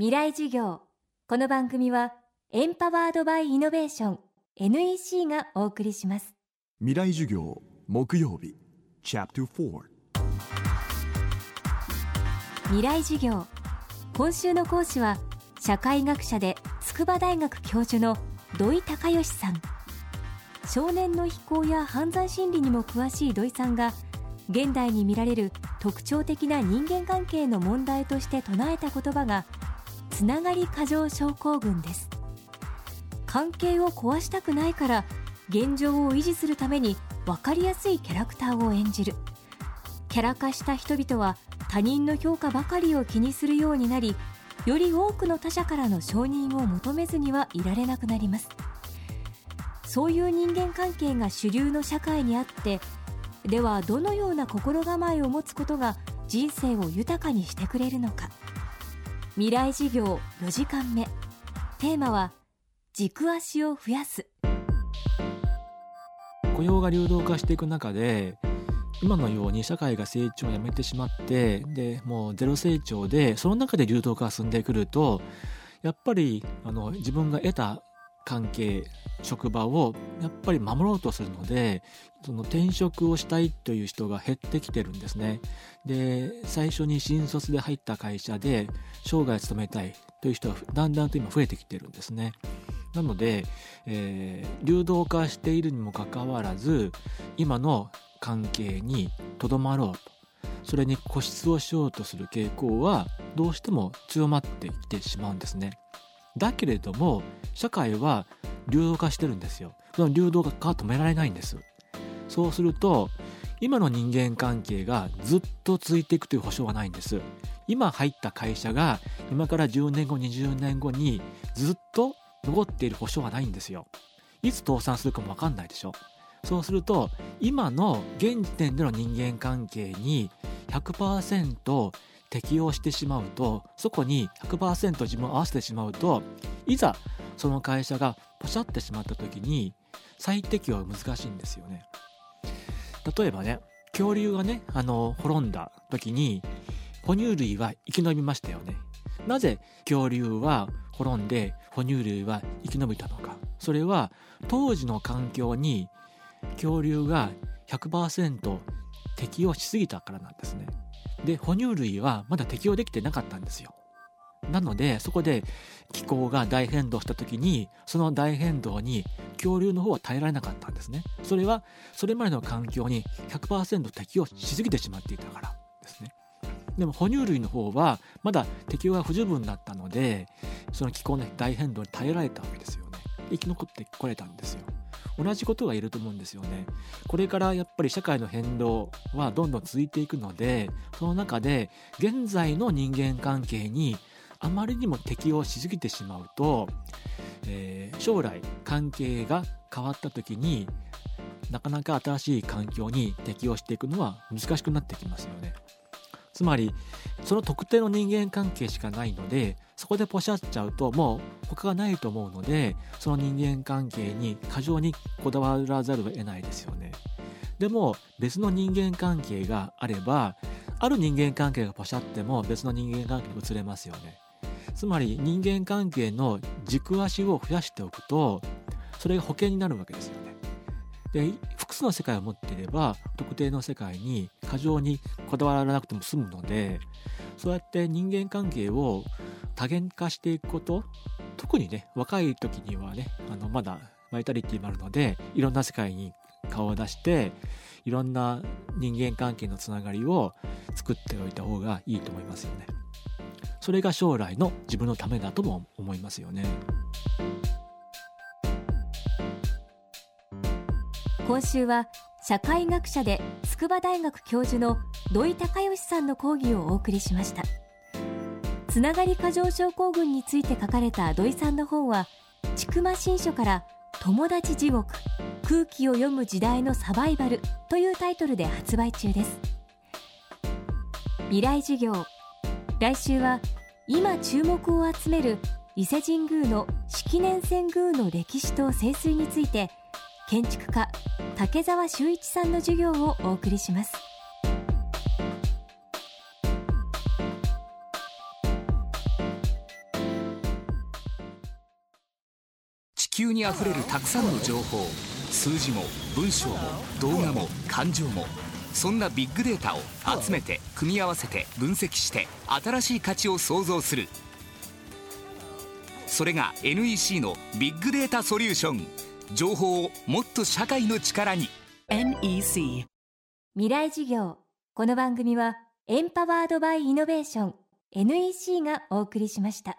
未来授業。この番組はエンパワードバイイノベーション NEC がお送りします。未来授業木曜日チャプター未来授業。今週の講師は社会学者で筑波大学教授の土井隆義さん。少年の非行や犯罪心理にも詳しい土井さんが現代に見られる特徴的な人間関係の問題として唱えた言葉がつながり過剰症候群です。関係を壊したくないから現状を維持するために分かりやすいキャラクターを演じる。キャラ化した人々は他人の評価ばかりを気にするようになりより多くの他者からの承認を求めずにはいられなくなります。そういう人間関係が主流の社会にあってではどのような心構えを持つことが人生を豊かにしてくれるのか。未来事業4時間目。テーマは軸足を増やす。雇用が流動化していく中で今のように社会が成長をやめてしまってでもうゼロ成長でその中で流動化が進んでくるとやっぱりあの自分が得た関係職場をやっぱり守ろうとするのでその転職をしたいという人が減ってきてるんですね。で最初に新卒で入った会社で生涯勤めたいという人はだんだんと今増えてきてるんですね。なので、えー、流動化しているにもかかわらず今の関係にとどまろうと。それに固執をしようとする傾向はどうしても強まってきてしまうんですね。だけれども社会は流動化してるんですよ。その流動化は止められないんです。そうすると今の人間関係がずっと続いていくという保証はないんです。今入った会社が今から10年後20年後にずっと残っている保証はないんですよ。いつ倒産するかも分かんないでしょ。そうすると今の現時点での人間関係に100%適用してしまうとそこに100%自分を合わせてしまうといざその会社がポシャってしまった時に再適用は難しいんですよね。例えばね恐竜がねあの滅んだ時に哺乳類は生き延びましたよね。なぜ恐竜は滅んで哺乳類は生き延びたのか。それは当時の環境に恐竜が100%適応しすぎたからなんですね。で哺乳類はまだ適応できてなかったんですよ。なのでそこで気候が大変動した時にその大変動に恐竜の方は耐えられなかったんですね。それはそれまでの環境に100%適応しすぎてしまっていたからですね。でも哺乳類の方はまだ適応が不十分だったのでその気候の大変動に耐えられたわけですよね。生き残ってこれたんですよ。同じことが言えると思うんですよね。これからやっぱり社会の変動はどんどん続いていくので、その中で現在の人間関係にあまりにも適応しすぎてしまうと、えー、将来関係が変わった時になかなか新しい環境に適応していくのは難しくなってきますよね。つまりその特定の人間関係しかないのでそこでポシャっちゃうともう他がないと思うのでその人間関係に過剰にこだわらざるを得ないですよね。でも別の人間関係があればある人間関係がポシャっても別の人間関係に移れますよね。つまり人間関係の軸足を増やしておくとそれが保険になるわけですよね。で複数の世界を持っていれば特定の世界に過剰にこだわらなくても済むのでそうやって人間関係を多元化していくこと特にね若い時にはねあのまだバイタリティもあるのでいろんな世界に顔を出していろんな人間関係のつながりを作っておいた方がいいと思いますよね。それが将来の自分のためだとも思いますよね。今週は社会学者で筑波大学教授の土井隆義さんの講義をお送りしました。つながり過剰症候群について書かれた土井さんの本は千曲新書から友達地獄空気を読む時代のサバイバルというタイトルで発売中です。未来授業。来週は今注目を集める伊勢神宮の式年遷宮の歴史と盛衰について建築家竹澤秀一さんの授業をお送りします。地球にあふれるたくさんの情報数字も文章も動画も感情もそんなビッグデータを集めて組み合わせて分析して新しい価値を創造する。それが NEC のビッグデータソリューション。情報をもっと社会の力に。NEC 未来事業。この番組はエンパワードバイイノベーション NEC がお送りしました。